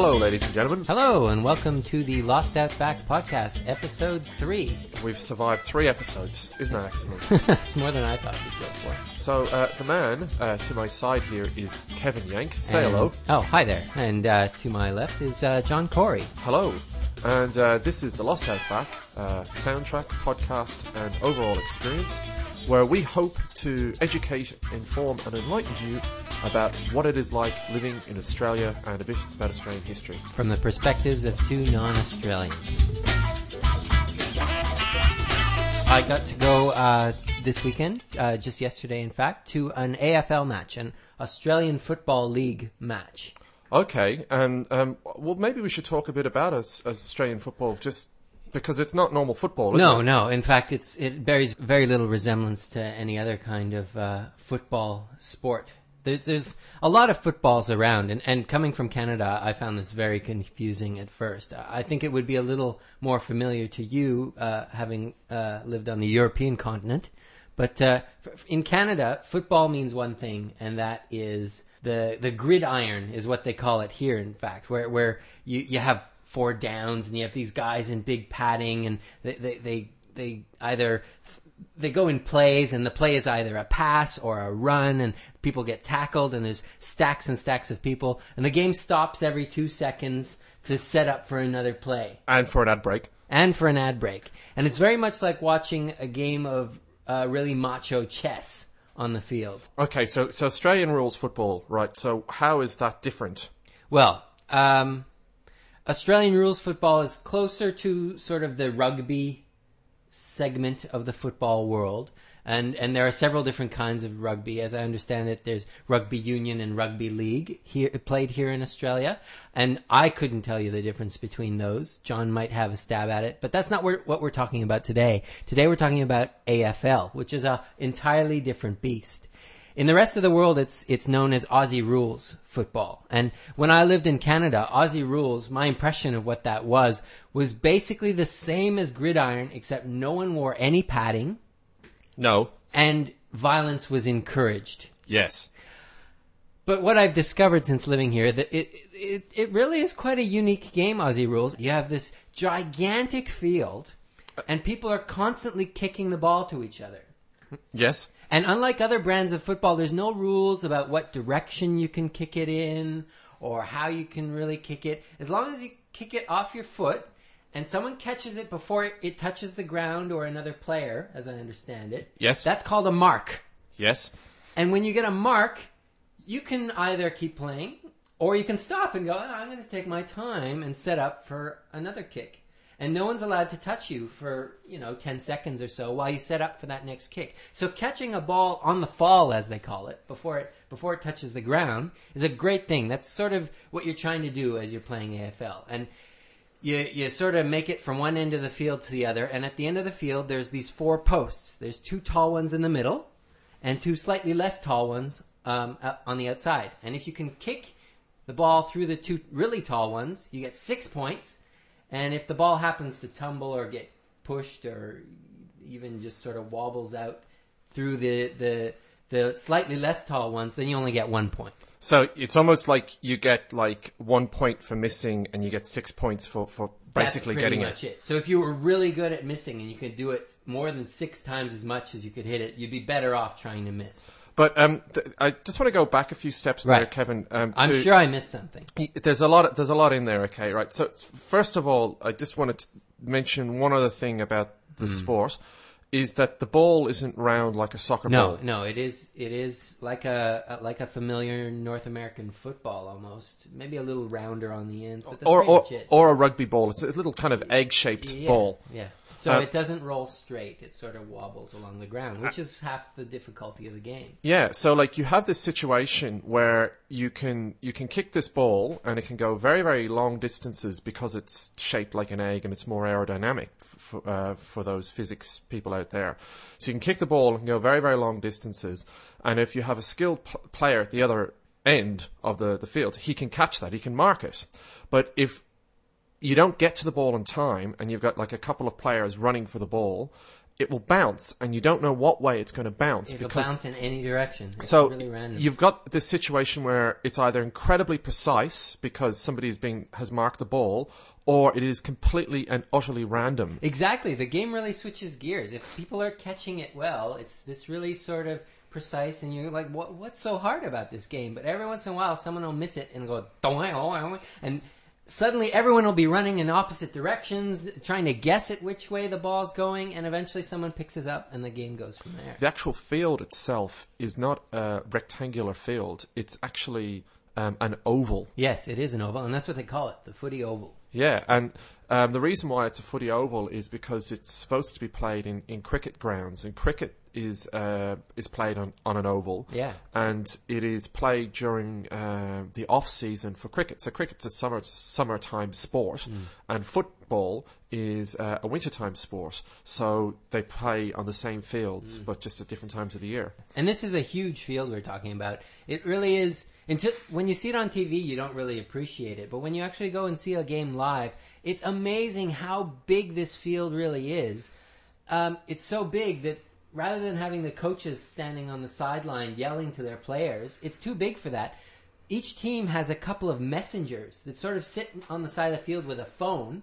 Hello, ladies and gentlemen. Hello, and welcome to the Lost Outback podcast, episode three. We've survived three episodes. Isn't that excellent? it's more than I thought we'd go for. so, uh, the man uh, to my side here is Kevin Yank. Say And- hello. Oh, hi there. And uh, to my left is uh, John Corey. Hello. And uh, this is the Lost Outback uh, soundtrack, podcast, and overall experience, where we hope to educate, inform, and enlighten you about what it is like living in Australia and a bit about Australian history. From the perspectives of two non-Australians. I got to go uh, this weekend, uh, just yesterday, in fact, to an AFL match, an Australian Football League match. Okay, and um, well, maybe we should talk a bit about us as Australian football, just because it's not normal football, is No, it? no. In fact, it's it bears very little resemblance to any other kind of uh, football sport. There's there's a lot of footballs around, and, and coming from Canada, I found this very confusing at first. I think it would be a little more familiar to you, uh, having uh, lived on the European continent. But uh, in Canada, football means one thing, and that is the the gridiron is what they call it here. In fact, where where you you have four downs and you have these guys in big padding and they they they, they either they go in plays and the play is either a pass or a run and people get tackled and there's stacks and stacks of people and the game stops every two seconds to set up for another play And for an ad break. and for an ad break. And it's very much like watching a game of uh, really macho chess on the field. Okay, so so Australian rules football, right? So how is that different? Well, um, Australian rules football is closer to sort of the rugby segment of the football world. And, and there are several different kinds of rugby. As I understand it, there's rugby union and rugby league here, played here in Australia. And I couldn't tell you the difference between those. John might have a stab at it, but that's not what we're talking about today. Today we're talking about AFL, which is a entirely different beast. In the rest of the world, it's it's known as Aussie rules football. And when I lived in Canada, Aussie rules, my impression of what that was was basically the same as gridiron, except no one wore any padding No. and violence was encouraged. Yes. But what I've discovered since living here that it it it really is quite a unique game, Aussie rules. You have this gigantic field, and people are constantly kicking the ball to each other. Yes. And unlike other brands of football, there's no rules about what direction you can kick it in or how you can really kick it. As long as you kick it off your foot and someone catches it before it, touches the ground or another player, as I understand it, Yes. that's called a mark. Yes. And when you get a mark, you can either keep playing or you can stop and go, "Oh, I'm going to take my time and set up for another kick. And no one's allowed to touch you for, you know, 10 seconds or so while you set up for that next kick. So catching a ball on the fall, as they call it, before it, before it touches the ground is a great thing. That's sort of what you're trying to do as you're playing AFL. And you you sort of make it from one end of the field to the other, and at the end of the field, there's these four posts. There's two tall ones in the middle, and two slightly less tall ones um, on the outside. And if you can kick the ball through the two really tall ones, you get six points. And if the ball happens to tumble or get pushed or even just sort of wobbles out through the the the slightly less tall ones, then you only get one point. So it's almost like you get like one point for missing, and you get six points for for basically That's pretty getting much it. it. So if you were really good at missing and you could do it more than six times as much as you could hit it, you'd be better off trying to miss. But um, th- I just want to go back a few steps there, Right. Kevin. Um, I'm sure I missed something. There's a lot. There's a lot in there. Okay, right. So first of all, I just wanted to mention one other thing about the Hmm. sport is that the ball isn't round like a soccer No, ball. no, no, it is it is like a, like a familiar North American football almost. Maybe a little rounder on the ends, Or or, or a rugby ball. It's a little kind of egg-shaped yeah, ball. Yeah. So Uh, it doesn't roll straight. It sort of wobbles along the ground, which is half the difficulty of the game. Yeah, so like you have this situation where you can you can kick this ball and it can go very very long distances because it's shaped like an egg and it's more aerodynamic for uh, for those physics people out there. So you can kick the ball and go very very long distances, and if you have a skilled p- player at the other end of the the field, he can catch that, he can mark it. But if you don't get to the ball in time and you've got like a couple of players running for the ball, it will bounce, and you don't know what way it's going to bounce because It'll because bounce in any direction. It's so really random. you've got this situation where it's either incredibly precise because somebody's been has marked the ball, or it is completely and utterly random. Exactly. The game really switches gears. If people are catching it well, it's this really sort of precise, and you're like, what, what's so hard about this game? But every once in a while, someone will miss it and go, and suddenly everyone will be running in opposite directions, trying to guess at which way the ball's going, and eventually someone picks it up, and the game goes from there. The actual field itself is not a rectangular field; it's actually um, an oval. Yes, it is an oval, and that's what they call it, the footy oval. Yeah, and um, the reason why it's a footy oval is because it's supposed to be played in, in cricket grounds, and cricket is uh, is played on, on an oval. Yeah. and it is played during uh, the off season for cricket. So cricket's a summer summertime sport, Hmm. and football is uh, a wintertime sport. So they play on the same fields, but just at different times of the year. And this is a huge field we're talking about. It really is. Until when you see it on TV, you don't really appreciate it. But when you actually go and see a game live, it's amazing how big this field really is. Um, it's so big that rather than having the coaches standing on the sideline yelling to their players, it's too big for that. Each team has a couple of messengers that sort of sit on the side of the field with a phone,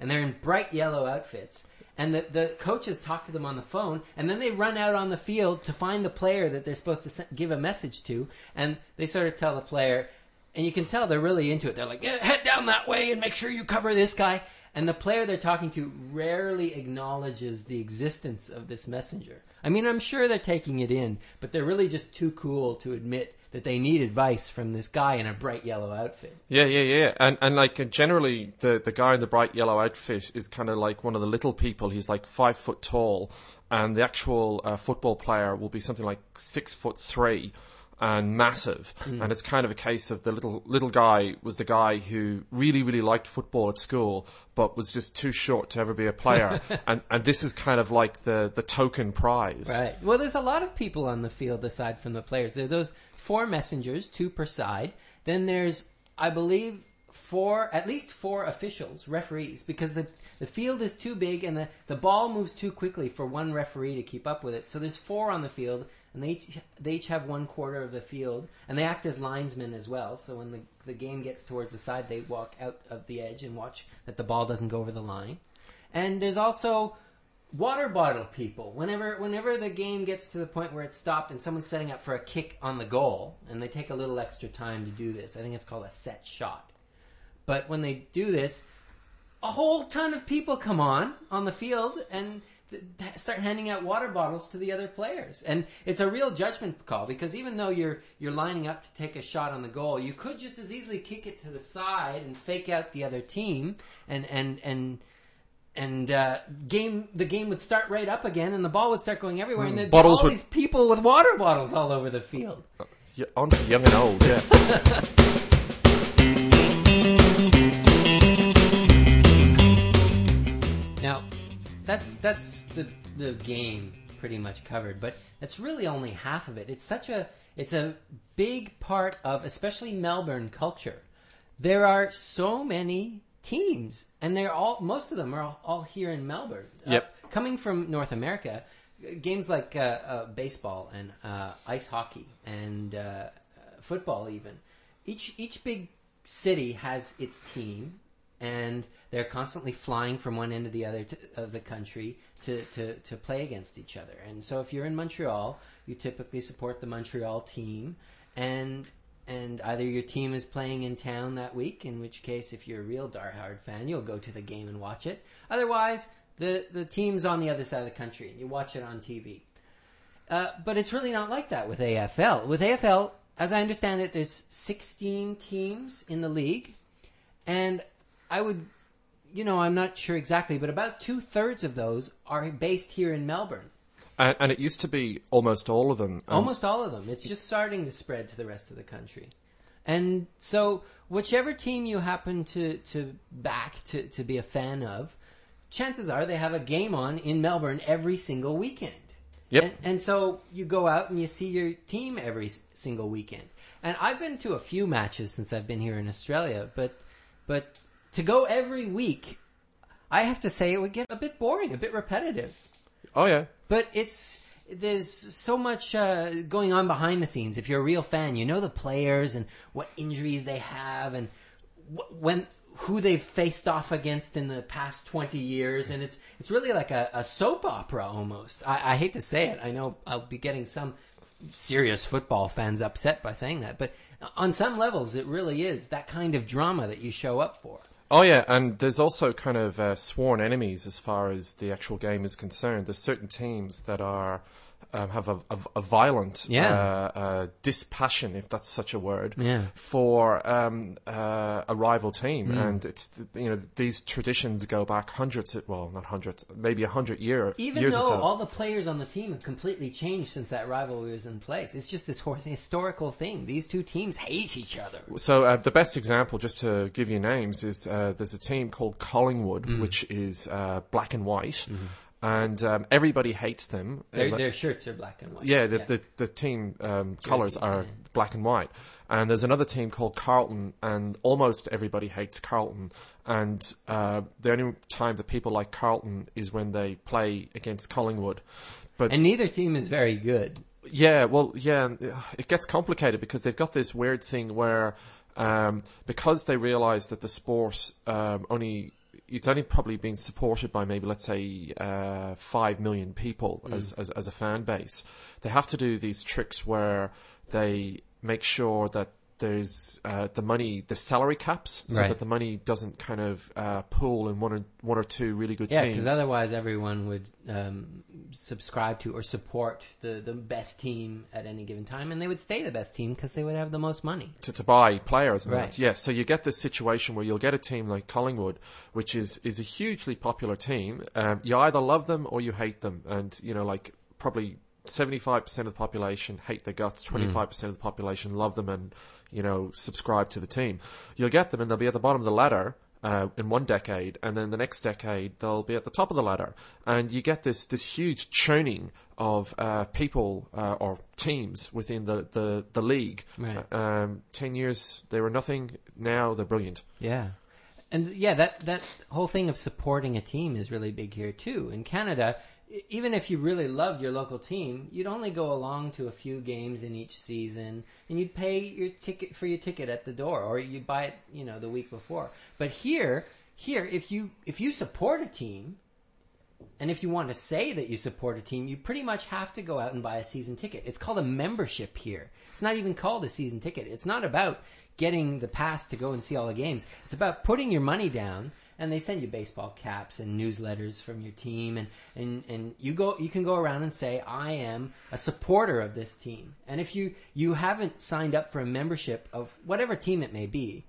and they're in bright yellow outfits. And the, the coaches talk to them on the phone, and then they run out on the field to find the player that they're supposed to give a message to, and they sort of tell the player, and you can tell they're really into it. They're like, yeah, head down that way and make sure you cover this guy. And the player they're talking to rarely acknowledges the existence of this messenger. I mean, I'm sure they're taking it in, but they're really just too cool to admit that they need advice from this guy in a bright yellow outfit. Yeah, yeah, yeah, and and like generally, the the guy in the bright yellow outfit is kind of like one of the little people. He's like five foot tall, and the actual uh, football player will be something like six foot three and massive. And it's kind of a case of the little little guy was the guy who really really liked football at school, but was just too short to ever be a player. and and this is kind of like the the token prize. Right. Well, there's a lot of people on the field aside from the players. There are those four messengers, two per side. Then there's, I believe, four, at least four officials, referees, because the the field is too big and the, the ball moves too quickly for one referee to keep up with it. So there's four on the field, and they each, they each have one quarter of the field, and they act as linesmen as well. So when the, the game gets towards the side, they walk out of the edge and watch that the ball doesn't go over the line. And there's also water bottle people. Whenever whenever the game gets to the point where it's stopped and someone's setting up for a kick on the goal, and they take a little extra time to do this. I think it's called a set shot. But when they do this, a whole ton of people come on on the field and th- start handing out water bottles to the other players. And it's a real judgment call because even though you're you're lining up to take a shot on the goal, you could just as easily kick it to the side and fake out the other team and and and and uh, game the game would start right up again, and the ball would start going everywhere, and there'd be Bottles all would- these people with water bottles all over the field. Yeah, on to young and old. Yeah. Now, that's that's the the game pretty much covered, but that's really only half of it. It's such a it's a big part of especially Melbourne culture. There are so many teams, and they're all most of them are all, all here in Melbourne. Uh, Yep. coming from North America, uh, games like uh, uh, baseball and uh, ice hockey and uh, uh, football, even each each big city has its team, and they're constantly flying from one end to the other to, of the country to, to, to play against each other. And so, if you're in Montreal, you typically support the Montreal team, and and either your team is playing in town that week, in which case, if you're a real diehard fan, you'll go to the game and watch it. Otherwise, the the team's on the other side of the country, and you watch it on TV. Uh, but it's really not like that with AFL. With AFL, as I understand it, there's 16 teams in the league, and I would, you know, I'm not sure exactly, but about two thirds of those are based here in Melbourne. And, and it used to be almost all of them. Um, Almost all of them. It's just starting to spread to the rest of the country. And so, whichever team you happen to, to back, to, to be a fan of, chances are they have a game on in Melbourne every single weekend. Yep. And, and so you go out and you see your team every single weekend. And I've been to a few matches since I've been here in Australia, but but to go every week, I have to say it would get a bit boring, a bit repetitive. Oh yeah. But it's there's so much uh, going on behind the scenes. If you're a real fan, you know the players and what injuries they have and wh- when who they've faced off against in the past 20 years. And it's it's really like a, a soap opera almost. I, I hate to say it. I know i'll be getting some serious football fans upset by saying that. But on some levels it really is that kind of drama that you show up for Oh yeah, and there's also kind of uh, sworn enemies as far as the actual game is concerned. There's certain teams that are um, have a, a, a violent Yeah. uh, uh, dispassion, if that's such a word, Yeah. for um, uh, a rival team, Hmm. and it's you know these traditions go back hundreds, of, well not hundreds, maybe a hundred year even years though or so. all the players on the team have completely changed since that rivalry was in place it's just this historical thing these two teams hate each other So uh, the best example, just to give you names, is uh, there's a team called Collingwood, Mm. which is uh, black and white, and um, everybody hates them. Their, Uh, their shirts are black and white yeah, the, The, the team um, colours are yeah. black and white. And there's another team called Carlton, and almost everybody hates Carlton. And uh, the only time that people like Carlton is when they play against Collingwood. But and neither team is very good yeah, well, yeah, it gets complicated because they've got this weird thing where, um, because they realise that the sport um, only it's only probably being supported by maybe let's say uh, five million people as, as as a fan base, they have to do these tricks where they make sure that there's uh, the money, the salary caps, so Right. that the money doesn't kind of uh, pool in one or one or two really good Yeah, teams. because otherwise everyone would um, subscribe to or support the, the best team at any given time, and they would stay the best team because they would have the most money. to, to buy players and Right. that. Yeah, so you get this situation where you'll get a team like Collingwood, which is, is a hugely popular team. Um, you either love them or you hate them. And, you know, like probably 75% of the population hate their guts, 25% of the population love them and, you know, subscribe to the team. You'll get them and they'll be at the bottom of the ladder. Uh, in one decade, and then the next decade they'll be at the top of the ladder, and you get this this huge churning of uh, people uh, or teams within the, the, the league. Right. Um, ten years they were nothing. Now they're brilliant. Yeah. And yeah, that, that whole thing of supporting a team is really big here too. In Canada, even if you really loved your local team, you'd only go along to a few games in each season, and you'd pay your ticket for your ticket at the door, or you'd buy it, you know, the week before. But here, here, if you if you support a team, and if you want to say that you support a team, you pretty much have to go out and buy a season ticket. It's called a membership here. It's not even called a season ticket. It's not about getting the pass to go and see all the games. It's about putting your money down and they send you baseball caps and newsletters from your team and, and, and you go you can go around and say I am a supporter of this team. And if you you haven't signed up for a membership of whatever team it may be,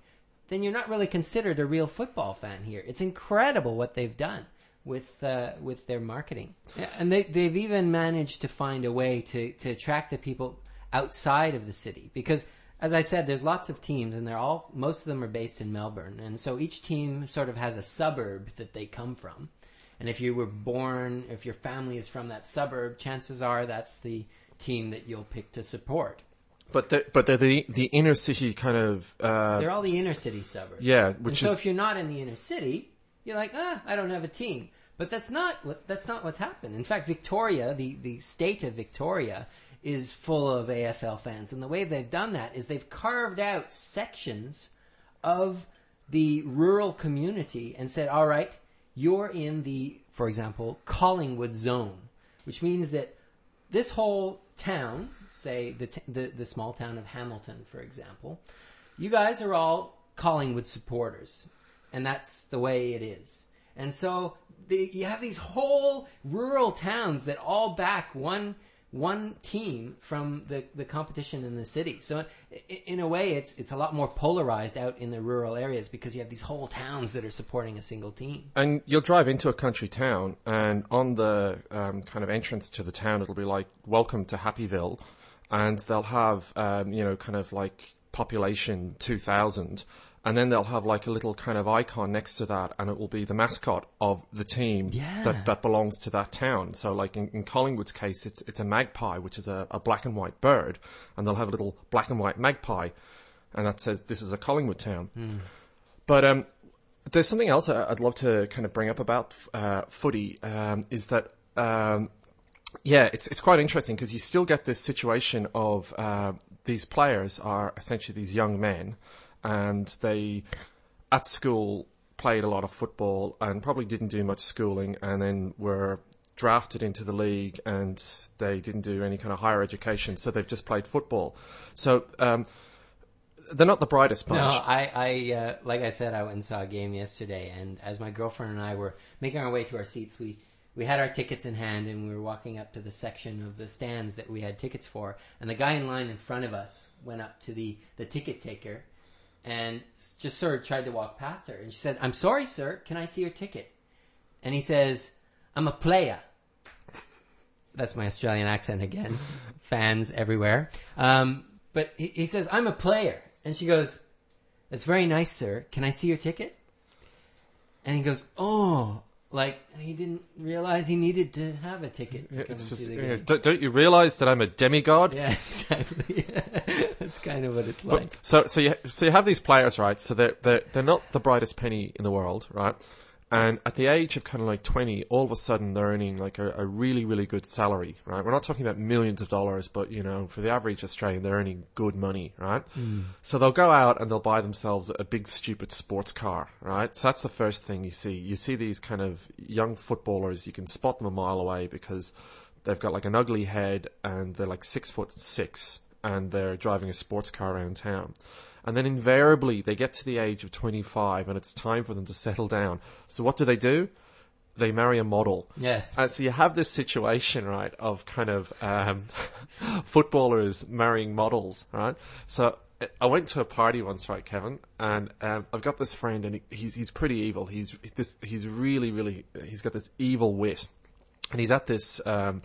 then you're not really considered a real football fan here. It's incredible what they've done with uh, with their marketing, and they they've even managed to find a way to to attract the people outside of the city because. As I said, there's lots of teams, and they're all most of them are based in Melbourne, and so each team sort of has a suburb that they come from. And if you were born, if your family is from that suburb, chances are that's the team that you'll pick to support. But they're, but they're the the inner city kind of. Uh, They're all the inner city suburbs. Yeah, and which so is if you're not in the inner city, you're like, ah, I don't have a team. But that's not what that's not what's happened. In fact, Victoria, the the state of Victoria, is full of AFL fans, and the way they've done that is they've carved out sections of the rural community and said, all right, you're in the, for example, Collingwood zone, which means that this whole town, say the, t- the the small town of Hamilton, for example, you guys are all Collingwood supporters, and that's the way it is. And so the, you have these whole rural towns that all back one one team from the, the competition in the city. So in a way, it's it's a lot more polarized out in the rural areas because you have these whole towns that are supporting a single team. And you'll drive into a country town, and on the um, kind of entrance to the town, it'll be like "Welcome to Happyville," and they'll have um, you know kind of like population two thousand, and then they'll have like a little kind of icon next to that, and it will be the mascot of the team Yeah. that, that belongs to that town. So, like in, in Collingwood's case, it's it's a magpie, which is a, a black and white bird, and they'll have a little black and white magpie, and that says this is a Collingwood town. But um, there's something else I'd love to kind of bring up about uh, footy um, is that um, yeah, it's it's quite interesting because you still get this situation of uh, these players are essentially these young men, and they at school played a lot of football and probably didn't do much schooling, and then were drafted into the league and they didn't do any kind of higher education, so they've just played football. So um, they're not the brightest bunch. No, I, I uh, like I said, I went and saw a game yesterday, and as my girlfriend and I were making our way to our seats, we we had our tickets in hand, and we were walking up to the section of the stands that we had tickets for, and the guy in line in front of us went up to the the ticket taker, and just sort of tried to walk past her, and she said, "I'm sorry, sir, can I see your ticket?" And he says, "I'm a player." That's my Australian accent again. Fans everywhere. Um, but he, he says, I'm a player. And she goes, That's very nice, sir. Can I see your ticket? And he goes, Oh, like he didn't realize he needed to have a ticket to come and just, see the yeah, don't, don't you realize that I'm a demigod? Yeah, exactly. That's kind of what it's But- like. so so you so you have these players, right? So they're they're they're not the brightest penny in the world, right? And at the age of kind of like twenty, all of a sudden they're earning like a, a really really good salary, right? We're not talking about millions of dollars, but you know, for the average Australian, they're earning good money, right? Hmm. So they'll go out and they'll buy themselves a big stupid sports car, right? So that's the first thing you see. You see these kind of young footballers, you can spot them a mile away because they've got like an ugly head and they're like six foot six and they're driving a sports car around town. And then invariably they get to the age of 25 and it's time for them to settle down. So what do they do? They marry a model. Yes. And so you have this situation, right, of kind of um, footballers marrying models, right? So uh, I went to a party once, right, Kevin, and um, I've got this friend, and he, he's he's pretty evil. He's this he's really really he's got this evil wit, and he's at this um,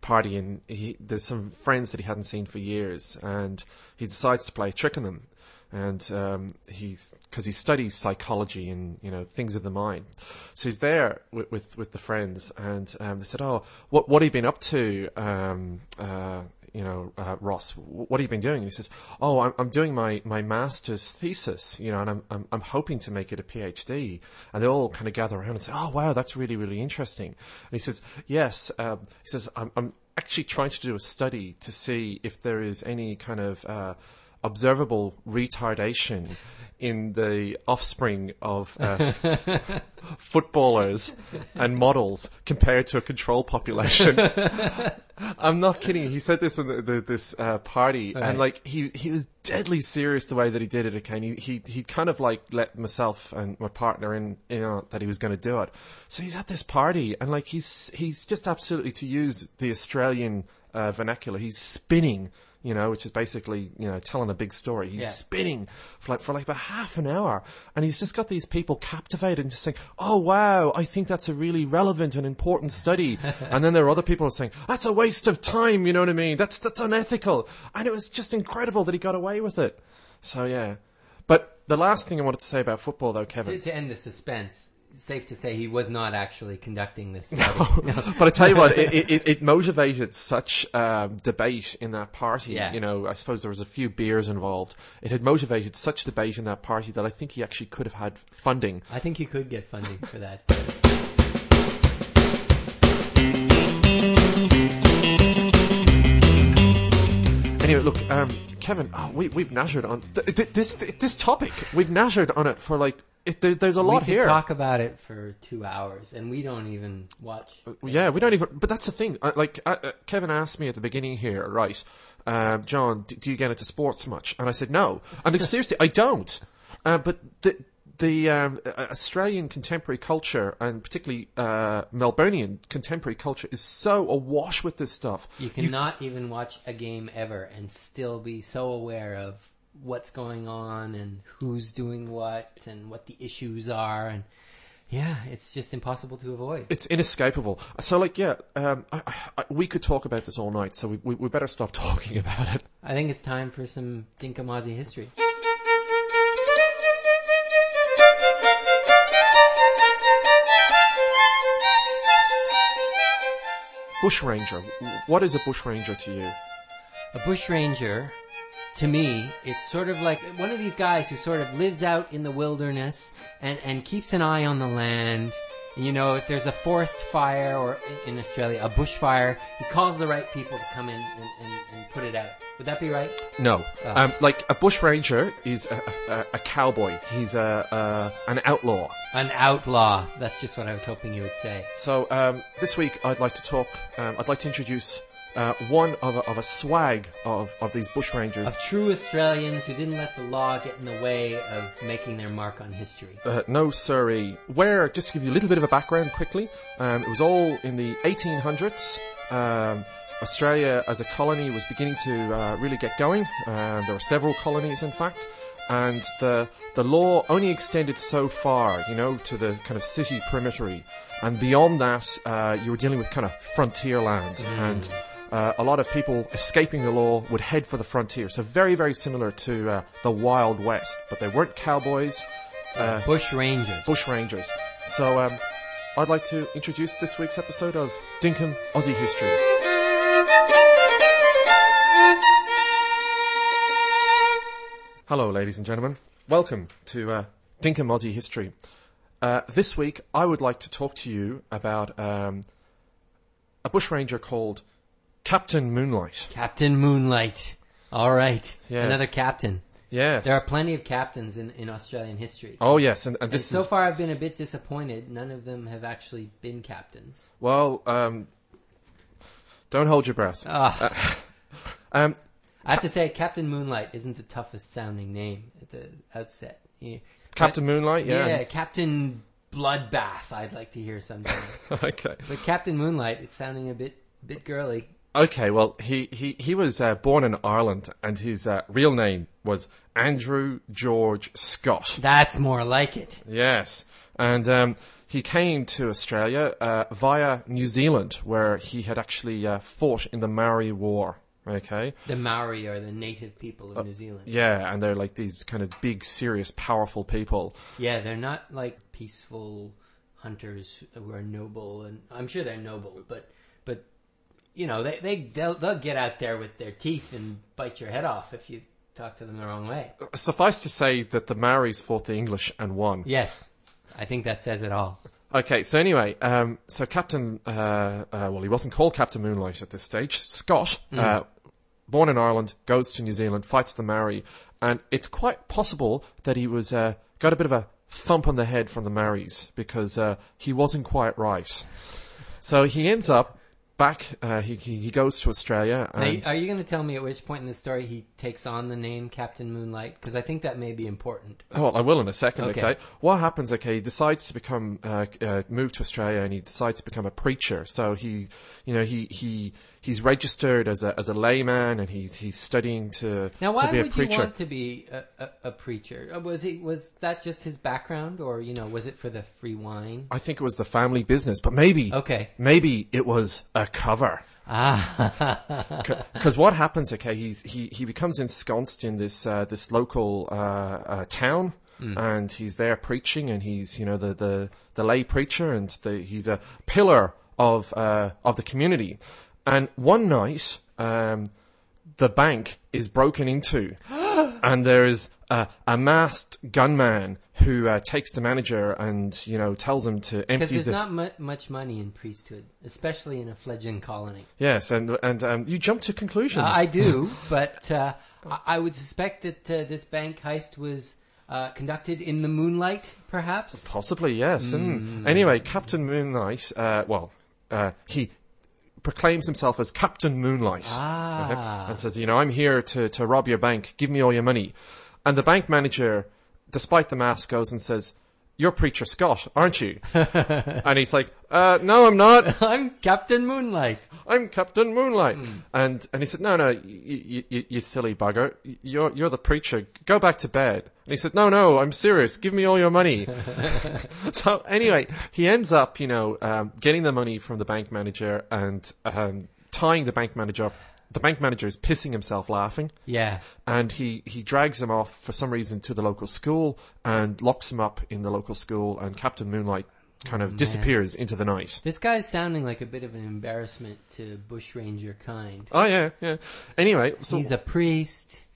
party, and he, there's some friends that he hadn't seen for years, and he decides to play a trick on them. And um, he's because he studies psychology and you know things of the mind, so he's there with with, with the friends, and um, they said, "Oh, what what have you been up to?" Um, uh, you know, uh, Ross, what have you been doing? And he says, "Oh, I'm, I'm doing my, my master's thesis, you know, and I'm, I'm I'm hoping to make it a PhD." And they all kind of gather around and say, "Oh, wow, that's really really interesting." And he says, "Yes," um, he says, "I'm I'm actually trying to do a study to see if there is any kind of uh, observable retardation." In the offspring of uh, footballers and models compared to a control population. I'm not kidding. He said this in the, the, this uh, party, Right. and like he he was deadly serious the way that he did it. Okay, and he he he kind of like let myself and my partner in you know that he was going to do it. So he's at this party, and like he's he's just absolutely to use the Australian uh, vernacular. He's spinning. You know, which is basically you know telling a big story. He's Yeah. spinning for like for like about half an hour, and he's just got these people captivated and just saying, "Oh wow, I think that's a really relevant and important study." and then there are other people saying, "That's a waste of time." You know what I mean? That's that's unethical, and it was just incredible that he got away with it. So yeah, but the last thing I wanted to say about football, though, To, Kevin. to end the suspense, safe to say he was not actually conducting this study. but I tell you what, it, it, it motivated such um, debate in that party. Yeah. You know, I suppose there was a few beers involved. It had motivated such debate in that party that I think he actually could have had funding I think he could get funding for that. Anyway, look, um, Kevin, oh, we, we've nashered on th- th- this this topic. We've nashered on it for like it, there, there's a lot here. we could here. talk about it for two hours, and we don't even watch. Yeah, we don't even. But that's the thing. Uh, like uh, uh, Kevin asked me at the beginning here, right? Um, John, d- do you get into sports much? And I said no. And like, seriously, I don't. Uh, but the the um, uh, Australian contemporary culture, and particularly uh, Melburnian contemporary culture, is so awash with this stuff. You cannot even watch a game ever and still be so aware of what's going on and who's doing what and what the issues are and yeah, it's just impossible to avoid. It's inescapable. So, like, yeah, um, I, I, we could talk about this all night. So we, we, we better stop talking about it. I think it's time for some Dinkum Aussie history. Bushranger. What is a bushranger to you? A bushranger, to me, it's sort of like one of these guys who sort of lives out in the wilderness and, and keeps an eye on the land And you know, if there's a forest fire or in, Australia, a bushfire, he calls the right people to come in and, and, and put it out. Would that be right? No, Ah. um, like a bushranger is a, a, a cowboy. He's a, a an outlaw. An outlaw. That's just what I was hoping you would say. So um, this week I'd like to talk. Um, I'd like to introduce uh, one of a, of a swag of, of these bushrangers. Of true Australians who didn't let the law get in the way of making their mark on history. Uh, no, sorry. Where, just to give you a little bit of a background quickly, um, it was all in the 1800s. Um, Australia as a colony was beginning to uh, really get going. Um, there were several colonies, in fact. And the, the law only extended so far, you know, to the kind of city perimeter. And beyond that, uh, you were dealing with kind of frontier land. And uh, a lot of people escaping the law would head for the frontier. So very, very similar to uh, the Wild West. But they weren't cowboys. Uh, Bush Rangers. Bush Rangers. So um, I'd like to introduce this week's episode of Dinkum Aussie History. Hello, ladies and gentlemen. Welcome to uh, Dinkum Aussie History. Uh, this week, I would like to talk to you about um, a bushranger called Captain Moonlite. Captain Moonlite. All right. Yes. Another captain. Yes. There are plenty of captains in, in Australian history. oh, yes, and, and And so is far, I've been a bit disappointed. None of them have actually been captains. well. Um, don't hold your breath. Ah, Um, I have to say, Captain Moonlite isn't the toughest sounding name at the outset. Yeah. Captain Moonlite, yeah. Yeah, Captain Bloodbath. I'd like to hear sometime. okay. but Captain Moonlite, it's sounding a bit bit girly. Okay, well, he, he, he was uh, born in Ireland, and his uh, real name was Andrew George Scott. That's more like it. Yes, and um, he came to Australia uh, via New Zealand, where he had actually uh, fought in the Maori War. Okay, The Maori are the native people of New Zealand. yeah, and they're like these kind of big, serious, powerful people. Yeah, they're not like peaceful hunters who are noble, and I'm sure they're noble, but you know they they they'll, they'll get out there with their teeth and bite your head off if you talk to them the wrong way. Suffice to say that the Maoris fought the English and won. Yes, I think that says it all. Okay, so anyway, um, so Captain, uh, uh, well, he wasn't called Captain Moonlite at this stage. Scott, uh, born in Ireland, goes to New Zealand, fights the Maori, and it's quite possible that he was uh, got a bit of a thump on the head from the Maoris because uh, he wasn't quite right. So he ends up back. Uh, he, he he goes to Australia, Now, are you going to tell me at which point in the story he takes on the name Captain Moonlite? Because I think that may be important. Oh, I will in a second. Okay. Okay. What happens? Okay, he decides to become uh, uh, move to Australia, and he decides to become a preacher. So he, you know, he he he's registered as a as a layman, and he's he's studying to Now, why to be a would you want to be a, a, a preacher? Uh, Was he was that just his background, or you know, was it for the free wine? I think it was the family business, but maybe Okay. maybe it was a cover. Ah, Because what happens? Okay, he's he he becomes ensconced in this uh, this local uh, uh, town. And he's there preaching, and he's you know the the, the lay preacher, and the, he's a pillar of uh, of the community. And one night, um, the bank is broken into, and there is a, a masked gunman who uh, takes the manager and you know tells him to empty. because there's the not mu- much money in priesthood, especially in a fledgling colony. yes, and and um, you jump to conclusions. Uh, I do, but uh, I- I would suspect that uh, this bank heist was uh, conducted in the moonlight, perhaps. Possibly, yes. Hmm. And anyway, Captain Moonlite, uh, well, uh, he proclaims himself as Captain Moonlite. Ah. Okay? And says, you know, I'm here to, to rob your bank. Give me all your money. And the bank manager, despite the mask, goes and says, you're Preacher Scott, aren't you? and he's like, uh, no, I'm not. I'm Captain Moonlite. I'm Captain Moonlite. Hmm. And and he said, no, no, you, you, you silly bugger. You're, you're the preacher. Go back to bed. And he said, no, no, I'm serious. Give me all your money. so anyway, he ends up, you know, um, getting the money from the bank manager and um, tying the bank manager up. The bank manager is pissing himself laughing Yeah. and he, he drags him off for some reason to the local school and locks him up in the local school and Captain Moonlite kind of disappears into the night. This guy's sounding like a bit of an embarrassment to bushranger kind. Oh yeah, yeah. Anyway, so he's a priest.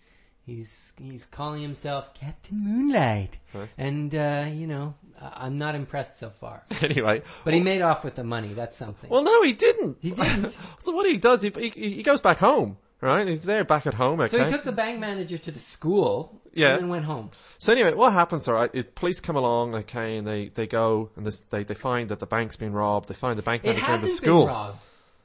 He's he's calling himself Captain Moonlite, Right. and uh, you know I'm not impressed so far. anyway, But he made off with the money. That's something. well, no, he didn't. He didn't. so what he does, he, he he goes back home. Right, he's there back at home. Okay. so he took the bank manager to the school. Yeah. And then went home. So anyway, what happens? All right, it, police come along, okay, and they, they go and this, they they find that the bank's been robbed. They find the bank manager in the school. been robbed.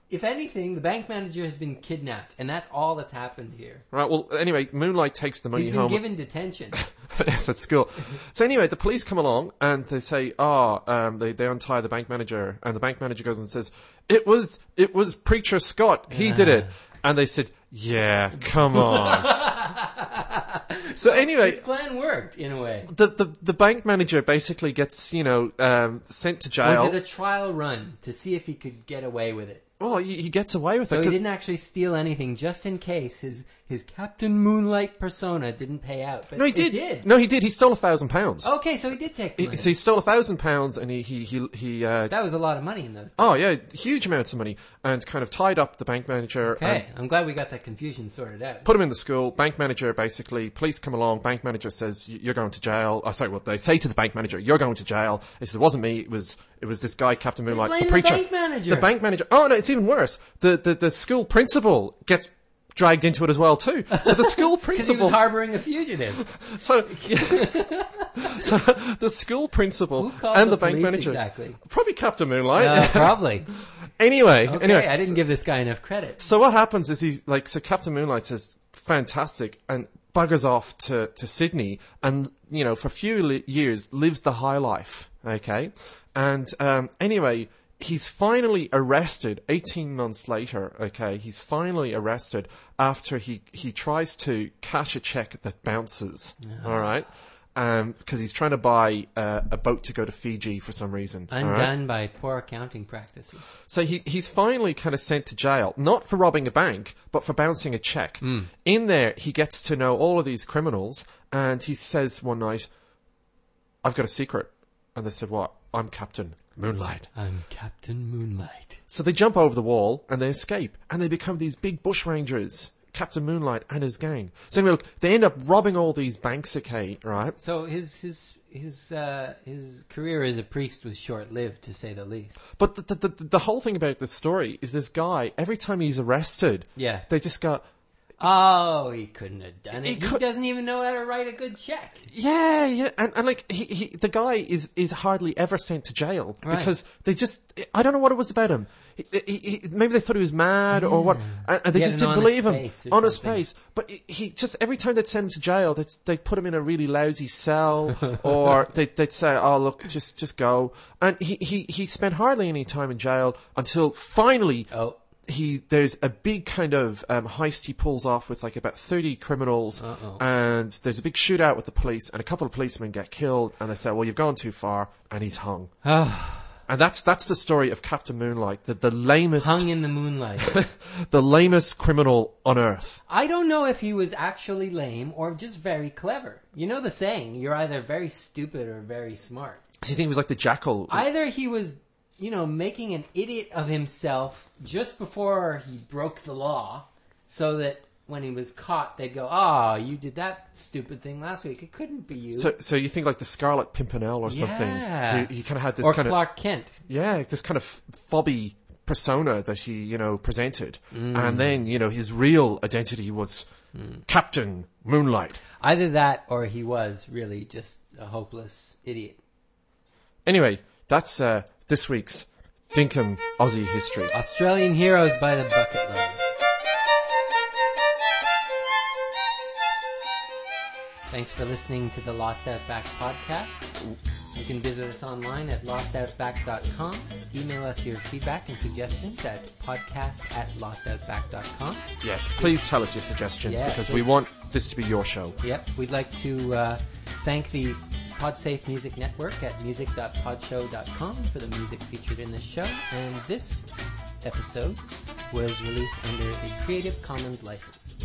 If anything, the bank manager has been kidnapped, and that's all that's happened here. Right. Well, anyway, Moonlite takes the money He's been home. given detention. yes, at school. So anyway, the police come along and they say, "Oh, um, they they untie the bank manager," and the bank manager goes and says, "It was it was preacher Scott. He did it." And they said, "Yeah, come on." so anyway, His plan worked in a way. the, the the bank manager basically gets you know um, sent to jail. Was it a trial run to see if he could get away with it? Well, he, he gets away with So it. he 'cause- didn't actually steal anything, just in case his his Captain Moonlite persona didn't pay out. But no, he it did. did. No, he did. He stole a thousand pounds. Okay, so he did take the He- So he stole a thousand pounds, and he he he, he uh, that was a lot of money in those. days. oh yeah, huge amounts of money, and kind of tied up the bank manager. and Okay, I'm glad we got that confusion sorted out. put him in the school. Bank manager basically, police come along. Bank manager says you're going to jail. Oh, sorry, what they say to the bank manager, you're going to jail. He says it wasn't me. It was it was this guy, Captain Moonlite, the the preacher, bank manager. The bank manager. Oh no, it's even worse. The the the school principal gets dragged into it as well too. So the school Because he principal. was harboring a fugitive. so, so the school principal and the, the, bank manager, exactly? probably Captain Moonlite. Uh, probably. anyway, Okay, anyway, I didn't give this guy enough credit. So what happens is he like so Captain Moonlite says fantastic and buggers off to to Sydney and you know for a few li- years lives the high life. Okay, and um, anyway. He's finally arrested 18 months later, okay? He's finally arrested after he, he tries to cash a check that bounces, alright? Because he's trying to buy uh, a boat to go to Fiji for some reason. all right? Undone by poor accounting practices. So he, he's finally kind of sent to jail, not for robbing a bank, but for bouncing a check. Hmm. In there, he gets to know all of these criminals, and he says one night, I've got a secret. And they said, What? I'm Captain Moonlite. I'm Captain Moonlite. So they jump over the wall and they escape, and they become these big bushrangers. Captain Moonlite and his gang. So anyway, look, they end up robbing all these banks, okay, right? So his his his uh, his career as a priest was short lived, to say the least. But the, the, the, the whole thing about this story is this guy, every time he's arrested, Yeah. they just go, Oh, he couldn't have done it. He, could- doesn't even know how to write a good check. Yeah, yeah, and, and like he, he, the guy is is hardly ever sent to jail Right. because they just I don't know what it was about him. He, he, he, maybe they thought he was mad or what, and, they He just didn't believe him on his face. But he- he just every time they'd send him to jail, they'd they put him in a really lousy cell, or they they'd say, "Oh look, just just go." And he he he spent hardly any time in jail until finally Oh, he there's a big kind of um, heist he pulls off with like about 30 criminals Uh-oh. and there's a big shootout with the police and a couple of policemen get killed and they say well you've gone too far and he's hung and that's that's the story of Captain Moonlite the, the lamest hung in the moonlight. the lamest criminal on earth I don't know if he was actually lame or just very clever. You know the saying, you're either very stupid or very smart. so you think he was like the jackal Either he was, you know, making an idiot of himself just before he broke the law, so that when he was caught, they'd go, "Ah, you did that stupid thing last week. It couldn't be you." so so you think like the Scarlet Pimpernel or something Yeah. he, he kind of had this or kind of Clark Kent. yeah, this kind of fobby persona that he, you know, presented. Mm. And then, you know, his real identity was Captain Moonlite. Either that, or he was really just a hopeless idiot. Anyway, that's uh, this week's Dinkum Aussie history. Australian heroes by the bucket load. Thanks for listening to the Lost Outback podcast. You can visit us online at lostoutback.com. Email us your feedback and suggestions at podcast at lostoutback.com. Yes, please tell us your suggestions Yeah, because we want this to be your show. Yep, we'd like to uh, thank the PodSafe Music Network at music.podshow.com for the music featured in this show. And this episode was released under the Creative Commons license.